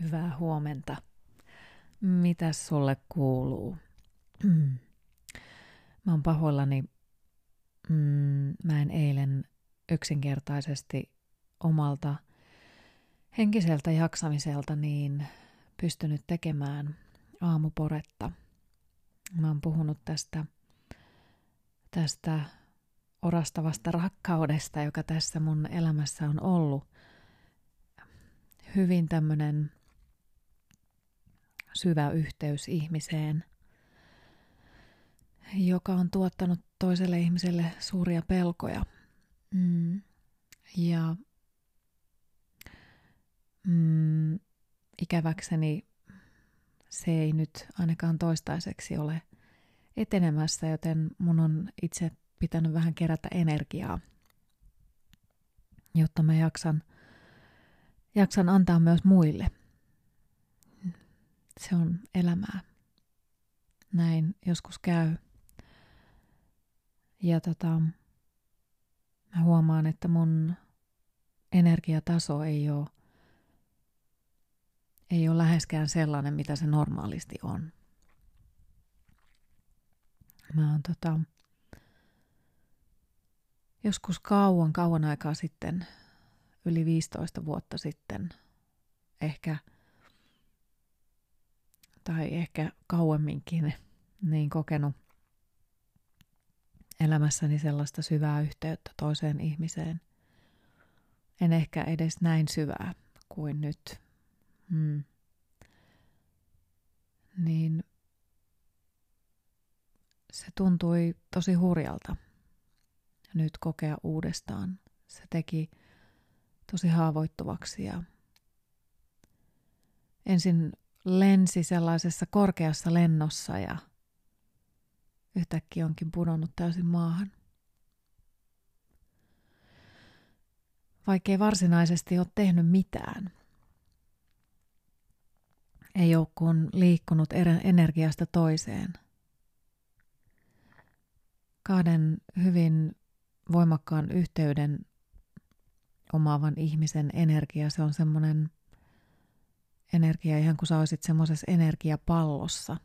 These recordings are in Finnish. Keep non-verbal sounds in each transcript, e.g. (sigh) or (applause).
Hyvää huomenta. Mitä sulle kuuluu? Mä oon pahoillani. Mm, mä en eilen yksinkertaisesti omalta henkiseltä jaksamiselta niin pystynyt tekemään aamuporetta. Mä oon puhunut tästä, tästä orastavasta rakkaudesta, joka tässä mun elämässä on ollut. Hyvin tämmönen syvä yhteys ihmiseen, joka on tuottanut toiselle ihmiselle suuria pelkoja. Mm. Ja mm, ikäväkseni se ei nyt ainakaan toistaiseksi ole etenemässä, joten mun on itse pitänyt vähän kerätä energiaa, jotta mä jaksan, jaksan antaa myös muille. Se on elämää. Näin joskus käy. Ja tota, mä huomaan, että mun energiataso ei ole, ei ole läheskään sellainen, mitä se normaalisti on. Mä oon tota, joskus kauan, kauan aikaa sitten, yli 15 vuotta sitten, ehkä, tai ehkä kauemminkin, niin kokenut elämässäni sellaista syvää yhteyttä toiseen ihmiseen. En ehkä edes näin syvää kuin nyt. Hmm. Niin se tuntui tosi hurjalta nyt kokea uudestaan. Se teki tosi haavoittuvaksi ja ensin lensi sellaisessa korkeassa lennossa ja yhtäkkiä onkin pudonnut täysin maahan. Vaikkei varsinaisesti ole tehnyt mitään. Ei ole kun liikkunut energiasta toiseen. Kahden hyvin voimakkaan yhteyden omaavan ihmisen energia, se on semmoinen energia ihan kuin sä olisit semmoisessa energiapallossa.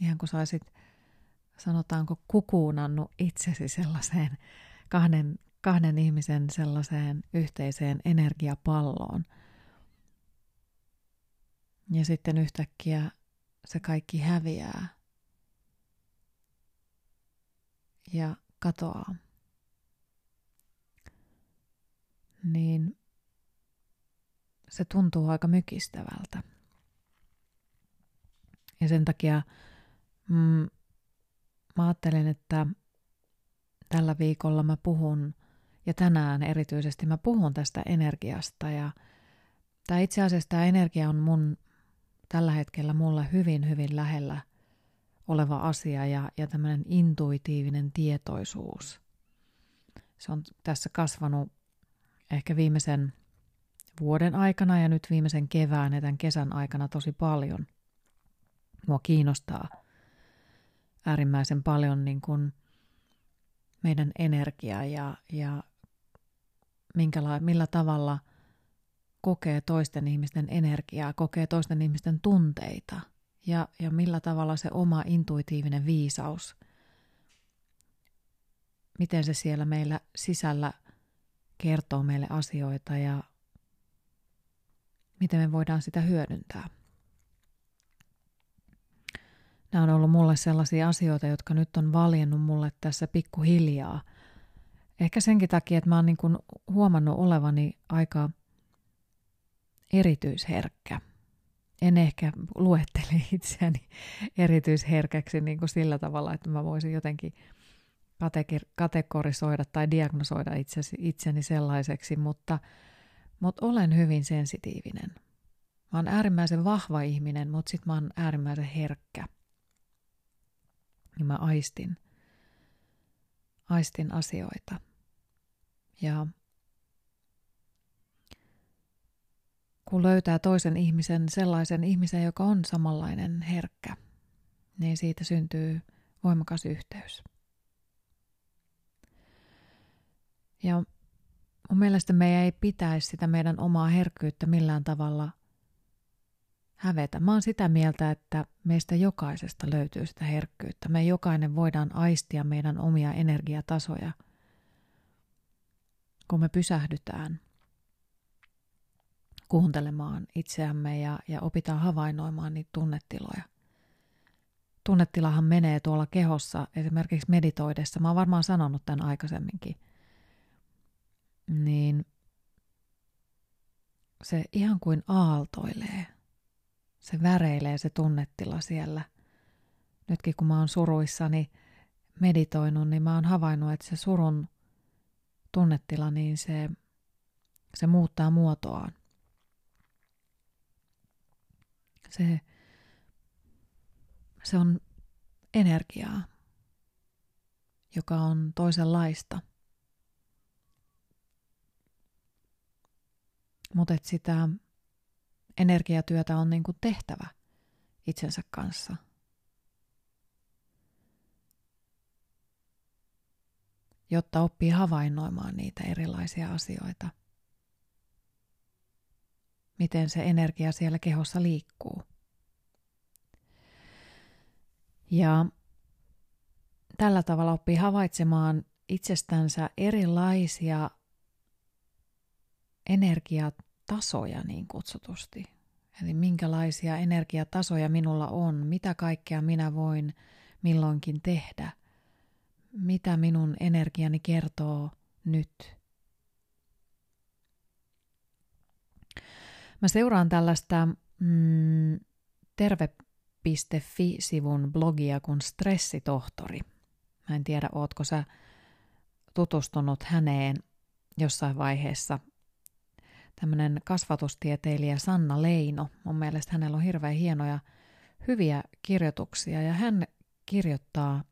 Ihan kuin sä olisit, sanotaanko, kukuunannut itsesi sellaiseen kahden, kahden ihmisen sellaiseen yhteiseen energiapalloon. Ja sitten yhtäkkiä se kaikki häviää ja katoaa. niin se tuntuu aika mykistävältä. Ja sen takia mm, mä ajattelin, että tällä viikolla mä puhun, ja tänään erityisesti mä puhun tästä energiasta. Ja tämä itse asiassa tämä energia on mun tällä hetkellä mulle hyvin, hyvin lähellä oleva asia ja, ja tämmöinen intuitiivinen tietoisuus. Se on tässä kasvanut ehkä viimeisen vuoden aikana ja nyt viimeisen kevään ja tämän kesän aikana tosi paljon. Mua kiinnostaa äärimmäisen paljon niin kuin meidän energia ja, ja minkäla- millä tavalla kokee toisten ihmisten energiaa, kokee toisten ihmisten tunteita ja, ja millä tavalla se oma intuitiivinen viisaus, miten se siellä meillä sisällä kertoo meille asioita ja miten me voidaan sitä hyödyntää. Nämä on ollut mulle sellaisia asioita, jotka nyt on valjennut mulle tässä pikkuhiljaa. Ehkä senkin takia, että mä oon niin kuin huomannut olevani aika erityisherkkä. En ehkä luettele itseäni erityisherkäksi niin kuin sillä tavalla, että mä voisin jotenkin – kategorisoida tai diagnosoida itseni sellaiseksi, mutta, mutta olen hyvin sensitiivinen. Mä oon äärimmäisen vahva ihminen, mutta sit mä oon äärimmäisen herkkä. Ja mä aistin, aistin asioita. Ja kun löytää toisen ihmisen, sellaisen ihmisen, joka on samanlainen herkkä, niin siitä syntyy voimakas yhteys. Ja mun mielestä meidän ei pitäisi sitä meidän omaa herkkyyttä millään tavalla hävetä. Mä oon sitä mieltä, että meistä jokaisesta löytyy sitä herkkyyttä. Me jokainen voidaan aistia meidän omia energiatasoja, kun me pysähdytään kuuntelemaan itseämme ja, ja opitaan havainnoimaan niitä tunnetiloja. Tunnetilahan menee tuolla kehossa esimerkiksi meditoidessa. Mä oon varmaan sanonut tämän aikaisemminkin. Niin se ihan kuin aaltoilee. Se väreilee se tunnetila siellä. Nytkin kun mä oon suruissani meditoinut, niin mä oon havainnut, että se surun tunnetila, niin se, se muuttaa muotoaan. Se, se on energiaa, joka on toisenlaista. Mutta sitä energiatyötä on niin kuin tehtävä itsensä kanssa. Jotta oppii havainnoimaan niitä erilaisia asioita. Miten se energia siellä kehossa liikkuu. Ja tällä tavalla oppii havaitsemaan itsestänsä erilaisia energiatasoja niin kutsutusti. Eli minkälaisia energiatasoja minulla on, mitä kaikkea minä voin milloinkin tehdä, mitä minun energiani kertoo nyt. Mä seuraan tällaista mm, terve.fi-sivun blogia kuin Stressitohtori. Mä en tiedä, ootko sä tutustunut häneen jossain vaiheessa tämmöinen kasvatustieteilijä Sanna Leino. Mun mielestä hänellä on hirveän hienoja, hyviä kirjoituksia ja hän kirjoittaa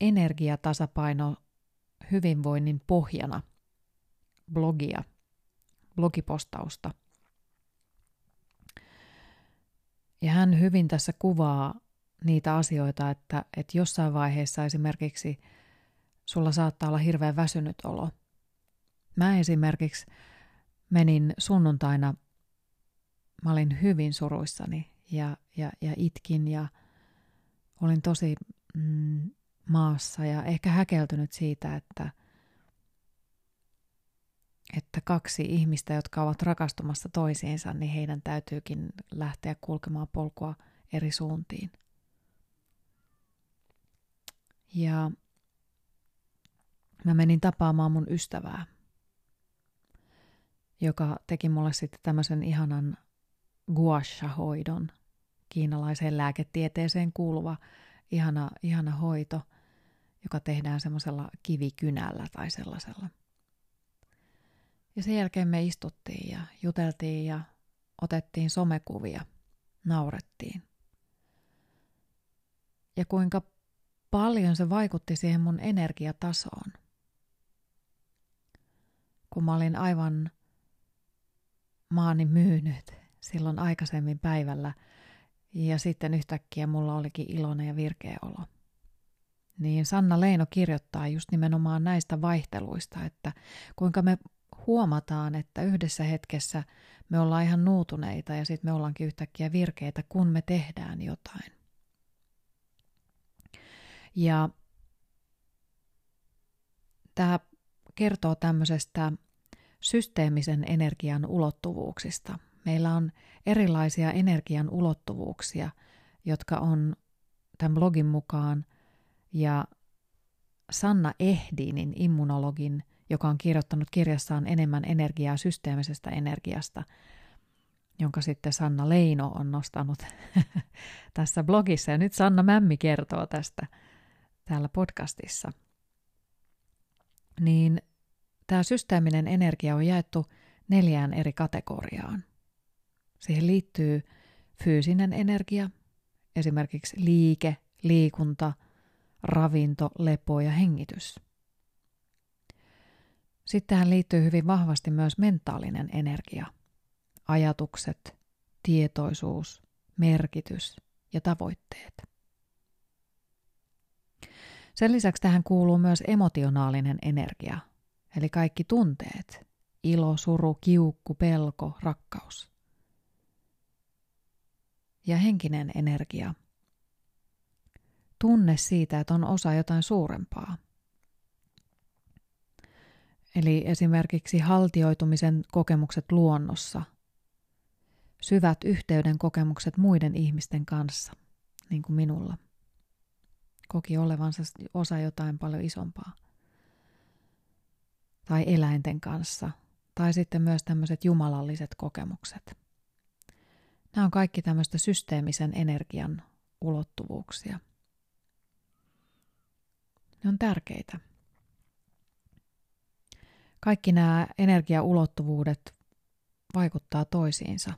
energiatasapaino hyvinvoinnin pohjana blogia, blogipostausta. Ja hän hyvin tässä kuvaa niitä asioita, että, että jossain vaiheessa esimerkiksi sulla saattaa olla hirveän väsynyt olo – Mä esimerkiksi menin sunnuntaina, mä olin hyvin suruissani ja, ja, ja itkin ja olin tosi mm, maassa ja ehkä häkeltynyt siitä, että, että kaksi ihmistä, jotka ovat rakastumassa toisiinsa, niin heidän täytyykin lähteä kulkemaan polkua eri suuntiin. Ja mä menin tapaamaan mun ystävää joka teki mulle sitten tämmöisen ihanan guasha-hoidon, kiinalaiseen lääketieteeseen kuuluva ihana, ihana hoito, joka tehdään semmoisella kivikynällä tai sellaisella. Ja sen jälkeen me istuttiin ja juteltiin ja otettiin somekuvia, naurettiin. Ja kuinka paljon se vaikutti siihen mun energiatasoon. Kun mä olin aivan maani myynyt silloin aikaisemmin päivällä ja sitten yhtäkkiä mulla olikin iloinen ja virkeä olo. Niin Sanna Leino kirjoittaa just nimenomaan näistä vaihteluista, että kuinka me huomataan, että yhdessä hetkessä me ollaan ihan nuutuneita ja sitten me ollaankin yhtäkkiä virkeitä, kun me tehdään jotain. Ja tämä kertoo tämmöisestä systeemisen energian ulottuvuuksista. Meillä on erilaisia energian ulottuvuuksia, jotka on tämän blogin mukaan ja Sanna Ehdinin immunologin, joka on kirjoittanut kirjassaan enemmän energiaa systeemisestä energiasta, jonka sitten Sanna Leino on nostanut (laughs) tässä blogissa. Ja nyt Sanna Mämmi kertoo tästä täällä podcastissa. Niin Tämä systeeminen energia on jaettu neljään eri kategoriaan. Siihen liittyy fyysinen energia, esimerkiksi liike, liikunta, ravinto, lepo ja hengitys. Sitten tähän liittyy hyvin vahvasti myös mentaalinen energia, ajatukset, tietoisuus, merkitys ja tavoitteet. Sen lisäksi tähän kuuluu myös emotionaalinen energia, Eli kaikki tunteet, ilo, suru, kiukku, pelko, rakkaus. ja henkinen energia. Tunne siitä, että on osa jotain suurempaa. Eli esimerkiksi haltioitumisen kokemukset luonnossa, syvät yhteyden kokemukset muiden ihmisten kanssa, niin kuin minulla. Koki olevansa osa jotain paljon isompaa. Tai eläinten kanssa, tai sitten myös tämmöiset jumalalliset kokemukset. Nämä on kaikki tämmöistä systeemisen energian ulottuvuuksia. Ne on tärkeitä. Kaikki nämä energiaulottuvuudet vaikuttaa toisiinsa.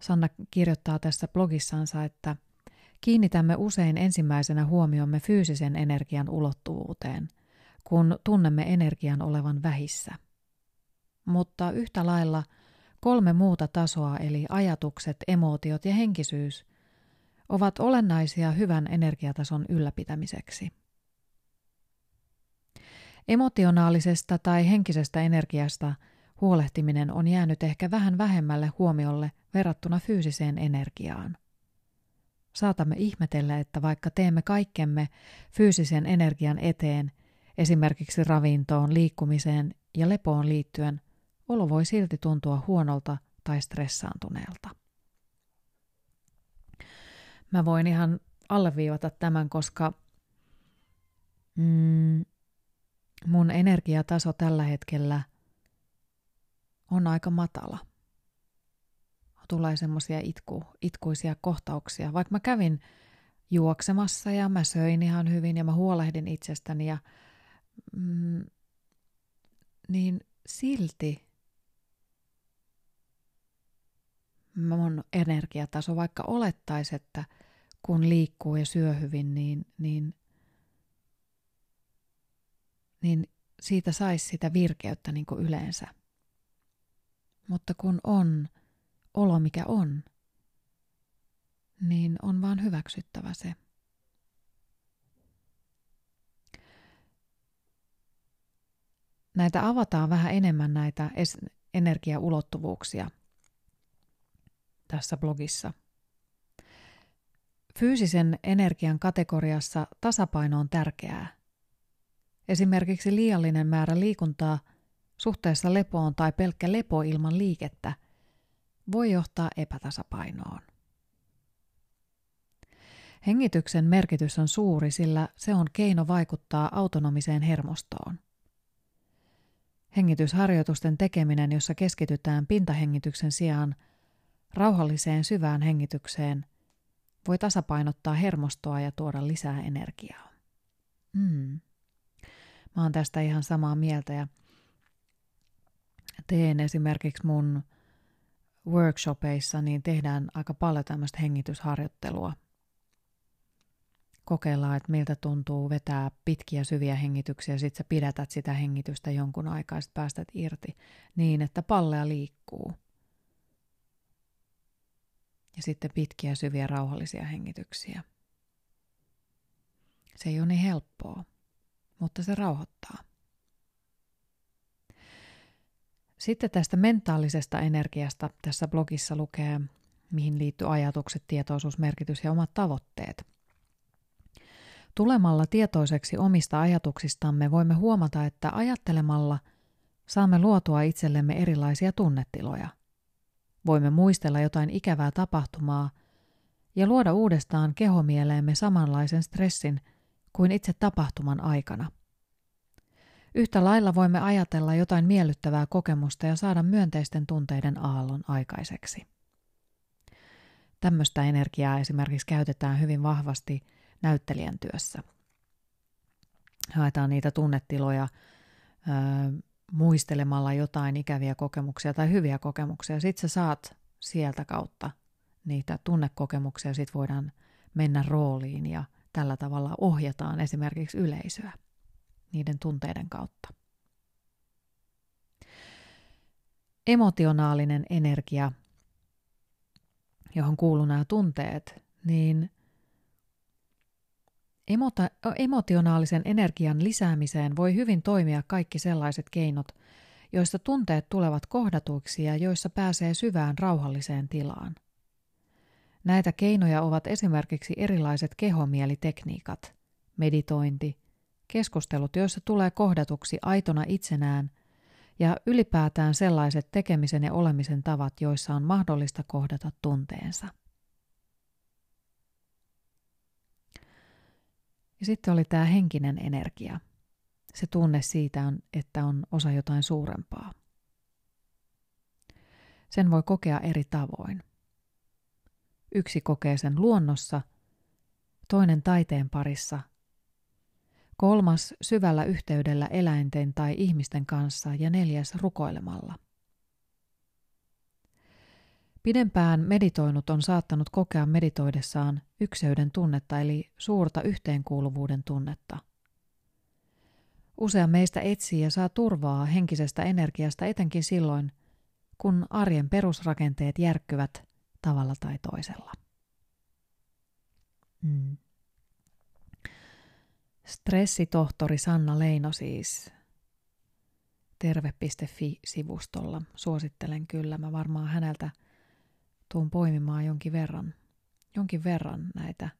Sanna kirjoittaa tässä blogissansa, että kiinnitämme usein ensimmäisenä huomiomme fyysisen energian ulottuvuuteen, kun tunnemme energian olevan vähissä. Mutta yhtä lailla kolme muuta tasoa eli ajatukset, emootiot ja henkisyys ovat olennaisia hyvän energiatason ylläpitämiseksi. Emotionaalisesta tai henkisestä energiasta huolehtiminen on jäänyt ehkä vähän vähemmälle huomiolle verrattuna fyysiseen energiaan. Saatamme ihmetellä, että vaikka teemme kaikkemme fyysisen energian eteen, esimerkiksi ravintoon, liikkumiseen ja lepoon liittyen, olo voi silti tuntua huonolta tai stressaantuneelta. Mä voin ihan alleviivata tämän, koska mm, mun energiataso tällä hetkellä on aika matala. Tulee semmoisia itku, itkuisia kohtauksia. Vaikka mä kävin juoksemassa ja mä söin ihan hyvin ja mä huolehdin itsestäni ja mm, niin silti mun energiataso, vaikka olettaisi, että kun liikkuu ja syö hyvin, niin, niin niin siitä saisi sitä virkeyttä niin kuin yleensä. Mutta kun on olo mikä on, niin on vaan hyväksyttävä se. Näitä avataan vähän enemmän näitä energiaulottuvuuksia tässä blogissa. Fyysisen energian kategoriassa tasapaino on tärkeää. Esimerkiksi liiallinen määrä liikuntaa suhteessa lepoon tai pelkkä lepo ilman liikettä voi johtaa epätasapainoon. Hengityksen merkitys on suuri, sillä se on keino vaikuttaa autonomiseen hermostoon. Hengitysharjoitusten tekeminen, jossa keskitytään pintahengityksen sijaan rauhalliseen syvään hengitykseen, voi tasapainottaa hermostoa ja tuoda lisää energiaa. Mm. Mä oon tästä ihan samaa mieltä ja teen esimerkiksi mun workshopeissa, niin tehdään aika paljon tämmöistä hengitysharjoittelua. Kokeillaan, että miltä tuntuu vetää pitkiä syviä hengityksiä, sit sä pidätät sitä hengitystä jonkun aikaa, sit päästät irti niin, että pallea liikkuu. Ja sitten pitkiä syviä rauhallisia hengityksiä. Se ei ole niin helppoa mutta se rauhoittaa. Sitten tästä mentaalisesta energiasta tässä blogissa lukee, mihin liittyy ajatukset, tietoisuus, merkitys ja omat tavoitteet. Tulemalla tietoiseksi omista ajatuksistamme voimme huomata, että ajattelemalla saamme luotua itsellemme erilaisia tunnetiloja. Voimme muistella jotain ikävää tapahtumaa ja luoda uudestaan kehomieleemme samanlaisen stressin – kuin itse tapahtuman aikana. Yhtä lailla voimme ajatella jotain miellyttävää kokemusta ja saada myönteisten tunteiden aallon aikaiseksi. Tämmöistä energiaa esimerkiksi käytetään hyvin vahvasti näyttelijän työssä. Haetaan niitä tunnetiloja ö, muistelemalla jotain ikäviä kokemuksia tai hyviä kokemuksia. Sitten sä saat sieltä kautta niitä tunnekokemuksia, sitten voidaan mennä rooliin ja – tällä tavalla ohjataan esimerkiksi yleisöä niiden tunteiden kautta. Emotionaalinen energia, johon kuuluu nämä tunteet, niin emota- emotionaalisen energian lisäämiseen voi hyvin toimia kaikki sellaiset keinot, joissa tunteet tulevat kohdatuiksi ja joissa pääsee syvään rauhalliseen tilaan. Näitä keinoja ovat esimerkiksi erilaiset kehomielitekniikat, meditointi, keskustelut, joissa tulee kohdatuksi aitona itsenään ja ylipäätään sellaiset tekemisen ja olemisen tavat, joissa on mahdollista kohdata tunteensa. Ja sitten oli tämä henkinen energia. Se tunne siitä, että on osa jotain suurempaa. Sen voi kokea eri tavoin. Yksi kokee sen luonnossa, toinen taiteen parissa, kolmas syvällä yhteydellä eläinten tai ihmisten kanssa ja neljäs rukoilemalla. Pidempään meditoinut on saattanut kokea meditoidessaan ykseyden tunnetta eli suurta yhteenkuuluvuuden tunnetta. Usea meistä etsii ja saa turvaa henkisestä energiasta etenkin silloin, kun arjen perusrakenteet järkkyvät tavalla tai toisella. Mm. Stressitohtori Sanna Leino siis terve.fi-sivustolla. Suosittelen kyllä. Mä varmaan häneltä tuun poimimaan jonkin verran, jonkin verran näitä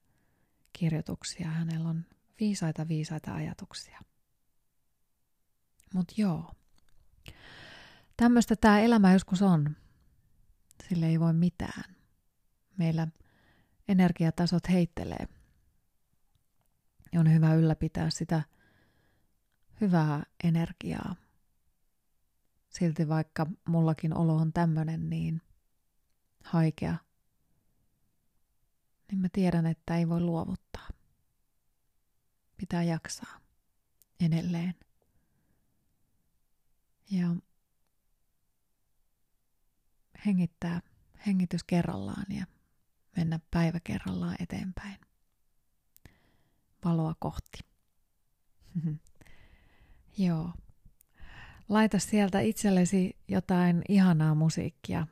kirjoituksia. Hänellä on viisaita viisaita ajatuksia. Mutta joo, tämmöistä tämä elämä joskus on. Sille ei voi mitään. Meillä energiatasot heittelee. Ja on hyvä ylläpitää sitä hyvää energiaa. Silti vaikka mullakin olo on tämmöinen niin haikea, niin mä tiedän, että ei voi luovuttaa. Pitää jaksaa edelleen. Ja hengittää hengitys kerrallaan ja mennä päivä kerrallaan eteenpäin. Valoa kohti. (laughs) Joo. Laita sieltä itsellesi jotain ihanaa musiikkia.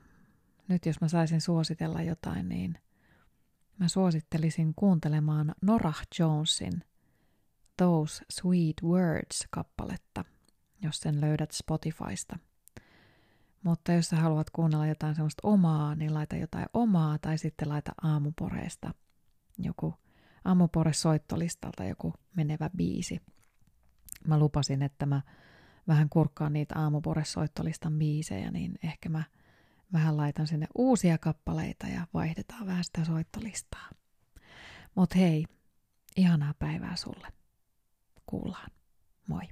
Nyt jos mä saisin suositella jotain, niin mä suosittelisin kuuntelemaan Norah Jonesin Those Sweet Words-kappaletta, jos sen löydät Spotifysta – mutta jos sä haluat kuunnella jotain semmoista omaa, niin laita jotain omaa tai sitten laita aamuporeesta joku aamupore soittolistalta joku menevä biisi. Mä lupasin, että mä vähän kurkkaan niitä aamupore soittolistan biisejä, niin ehkä mä vähän laitan sinne uusia kappaleita ja vaihdetaan vähän sitä soittolistaa. Mut hei, ihanaa päivää sulle. Kuullaan. Moi.